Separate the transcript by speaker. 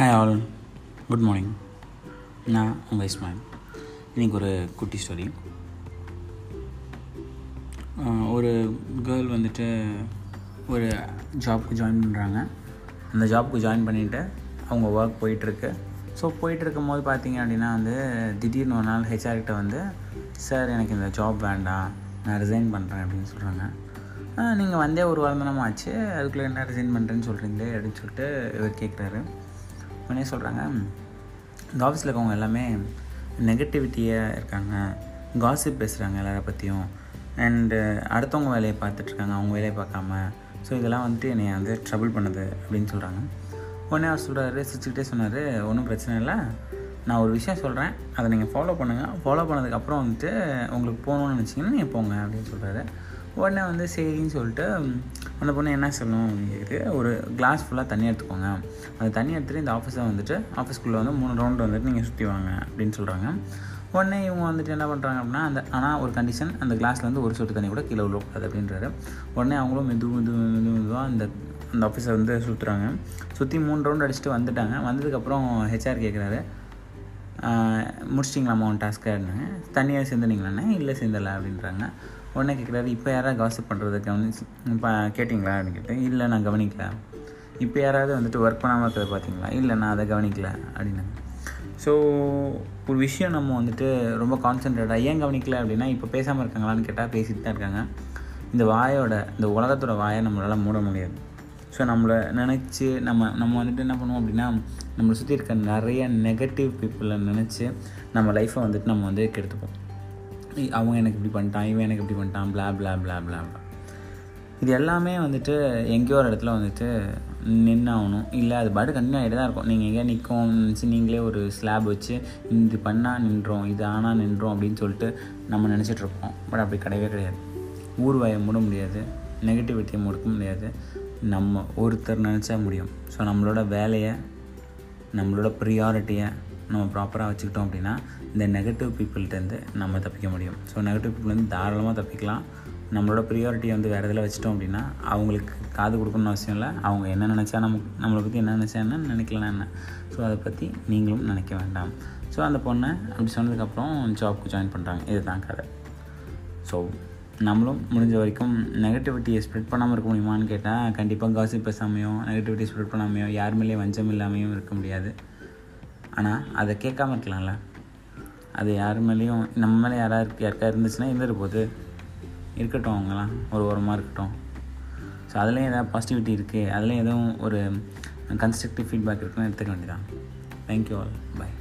Speaker 1: Hi all good morning நான் உங்கள் இஸ்மாயில் இன்றைக்கி ஒரு குட்டி ஸ்டோரி ஒரு கேர்ள் வந்துட்டு ஒரு ஜாப்க்கு ஜாயின் பண்ணுறாங்க அந்த ஜாப்க்கு ஜாயின் பண்ணிவிட்டு அவங்க ஒர்க் போயிட்டுருக்கு. ஸோ போயிட்டுருக்கும் போது பார்த்தீங்க அப்படின்னா வந்து திடீர்னு ஒரு நாள் ஹெச்ஆர்கிட்ட வந்து சார் எனக்கு இந்த ஜாப் வேண்டாம். நான் ரிசைன் பண்ணுறேன் அப்படின்னு சொல்கிறாங்க நீங்கள் வந்தே ஒரு வாரம் தானே ஆச்சு. அதுக்குள்ளே என்ன ரிசைன் பண்ணுறேன்னு சொல்கிறீங்களே அப்படின்னு சொல்லிட்டு இவர் கேட்குறாரு உடனே சொல்கிறாங்க இந்த ஆஃபீஸில் இருக்கவங்க எல்லாமே நெகட்டிவிட்டியாக இருக்காங்க. காசிப் பேசுகிறாங்க எல்லாரை பற்றியும் அண்டு அடுத்தவங்க வேலையை பார்த்துட்ருக்காங்க அவங்க வேலையை பார்க்காம. ஸோ இதெல்லாம் வந்துட்டு என்னை வந்து ட்ரபிள் பண்ணுது அப்படின்னு சொல்கிறாங்க உடனே அவர் சொல்கிறாரு சிரிச்சுக்கிட்டே சொன்னார் ஒன்றும் பிரச்சனை இல்லை. நான் ஒரு விஷயம் சொல்கிறேன் அதை நீங்கள் ஃபாலோ பண்ணுங்கள் ஃபாலோ பண்ணதுக்கப்புறம் வந்துட்டு உங்களுக்கு போகணுன்னு நினச்சிங்கன்னா நீங்கள் போங்க அப்படின்னு சொல்கிறாரு உடனே வந்து சரின்னு சொல்லிட்டு அந்த பொண்ணு என்ன சொல்லணும் அப்படிங்கிறது ஒரு கிளாஸ் ஃபுல்லாக தண்ணி எடுத்துக்கோங்க. அந்த தண்ணி எடுத்துகிட்டு இந்த ஆஃபீஸை வந்துட்டு ஆஃபீஸ்க்குள்ளே வந்து மூணு ரவுண்டு வந்துட்டு நீங்கள் சுற்றி வாங்க அப்படின்னு சொல்கிறாங்க உடனே இவங்க வந்துட்டு என்ன பண்ணுறாங்க அப்படின்னா அந்த ஆனால் ஒரு கண்டிஷன் அந்த கிளாஸ்லேருந்து வந்து ஒரு சொட்டு தண்ணி கூட கீழே விழக்கூடாது அப்படின்றாரு. உடனே அவங்களும் மெது மெது மெது மெதுவாக அந்த அந்த ஆஃபீஸை வந்து சுற்றுறாங்க சுற்றி மூணு ரவுண்ட் அடிச்சுட்டு வந்துட்டாங்க. வந்ததுக்கப்புறம் ஹெச்ஆர் கேட்குறாரு முடிச்சிட்டிங்களாம்மா உன் இருந்தாங்க தனியாக சேர்ந்துனீங்களாண்ணே? இல்லை சேர்ந்தலை அப்படின்றாங்க. உடனே கேட்குறாரு இப்போ யாராவது காசிப் பண்ணுறது கவனிச்சு இப்போ கேட்டிங்களா? அப்படின்னு கேட்டேன். இல்லை நான் கவனிக்கல. இப்போ யாராவது வந்துட்டு ஒர்க் பண்ணாமல் இருக்கிறத பார்த்தீங்களா? இல்லை நான் அதை கவனிக்கல. அப்படின்னாங்க ஸோ ஒரு விஷயம் நம்ம வந்துட்டு ரொம்ப கான்சென்ட்ரேட்டாக ஏன் கவனிக்கல அப்படின்னா இப்போ பேசாமல் இருக்காங்களான்னு கேட்டால் பேசிட்டு தான் இருக்காங்க. இந்த வாயோட இந்த உலகத்தோட வாயை நம்மளால் மூட முடியாது. ஸோ நம்மளை நினச்சி நம்ம நம்ம வந்துட்டு என்ன பண்ணுவோம் அப்படின்னா நம்மளை சுற்றி இருக்க நிறைய நெகட்டிவ் பீப்புளை நினச்சி நம்ம லைஃப்பை வந்துட்டு நம்ம வந்து கெடுத்துப்போம். அவங்க எனக்கு இப்படி பண்ணிட்டான் இவன் எனக்கு இப்படி பண்ணிட்டான் பிளா பிளா பிளா பிளா இது எல்லாமே வந்துட்டு எங்கேயோ ஒரு இடத்துல வந்துட்டு நின்னாகணும். இல்லை அது பாட்டு கண்டினியூ ஆகிட்டு தான் இருக்கும். நீங்கள் எங்கேயா நிற்கும் நீங்களே ஒரு ஸ்லாப் வச்சு இது பண்ணால் நின்றோம் இது ஆனால் நின்றோம் அப்படின்னு சொல்லிட்டு நம்ம நினச்சிட்ருப்போம் பட் அப்படி கிடையவே கிடையாது. ஊர் வாயை மூட முடியாது. நெகட்டிவிட்டியை முடுக்க முடியாது. நம்ம ஒருத்தர் நினச்சா முடியும். ஸோ நம்மளோட வேலையை நம்மளோட ப்ரியாரிட்டியை நம்ம ப்ராப்பராக வச்சுக்கிட்டோம் அப்படின்னா இந்த நெகட்டிவ் பீப்புள்கிட்டேருந்து நம்ம தப்பிக்க முடியும். ஸோ நெகட்டிவ் பீப்புள்லேருந்து தாராளமாக தப்பிக்கலாம். நம்மளோட ப்ரியாரிட்டியை வந்து வேறு இதில் வச்சிட்டோம் அப்படின்னா அவங்களுக்கு காது கொடுக்கணும்னு அவசியம் இல்லை. அவங்க என்ன நினச்சா நம்ம நம்மளை பற்றி என்ன நினச்சா என்ன நினைக்கலாம் என்ன. ஸோ அதை பற்றி நீங்களும் நினைக்க வேண்டாம். ஸோ அந்த பொண்ணை அப்படி சொன்னதுக்கப்புறம் ஜாப்க்கு ஜாயின் பண்ணுறாங்க இதுதான் கதை. ஸோ நம்மளும் முடிஞ்ச வரைக்கும் நெகட்டிவிட்டியை ஸ்ப்ரெட் பண்ணாமல் இருக்க முடியுமான்னு கேட்டால் கண்டிப்பாக காசிப் பேசாமையோ நெகட்டிவிட்டி ஸ்ப்ரெட் பண்ணாமையோ யார் மேலேயும் வஞ்சம் இல்லாமையும் இருக்க முடியாது. ஆனால் அதை கேட்காம இருக்கலாம்ல. அது யார் மேலேயும் நம்ம மேலே யாராவது யாருக்கா இருந்துச்சுன்னா இருந்துட்டு போகுது இருக்கட்டும் அவங்களாம் ஒரு ஓரமாக இருக்கட்டும். ஸோ அதுலேயும் எதாவது பாசிட்டிவிட்டி இருக்குது அதுலேயும் எதுவும் ஒரு கன்ஸ்ட்ரக்டிவ் ஃபீட்பேக் இருக்குன்னு எடுத்துக்க வேண்டியதான் தேங்க்யூ ஆல் பாய்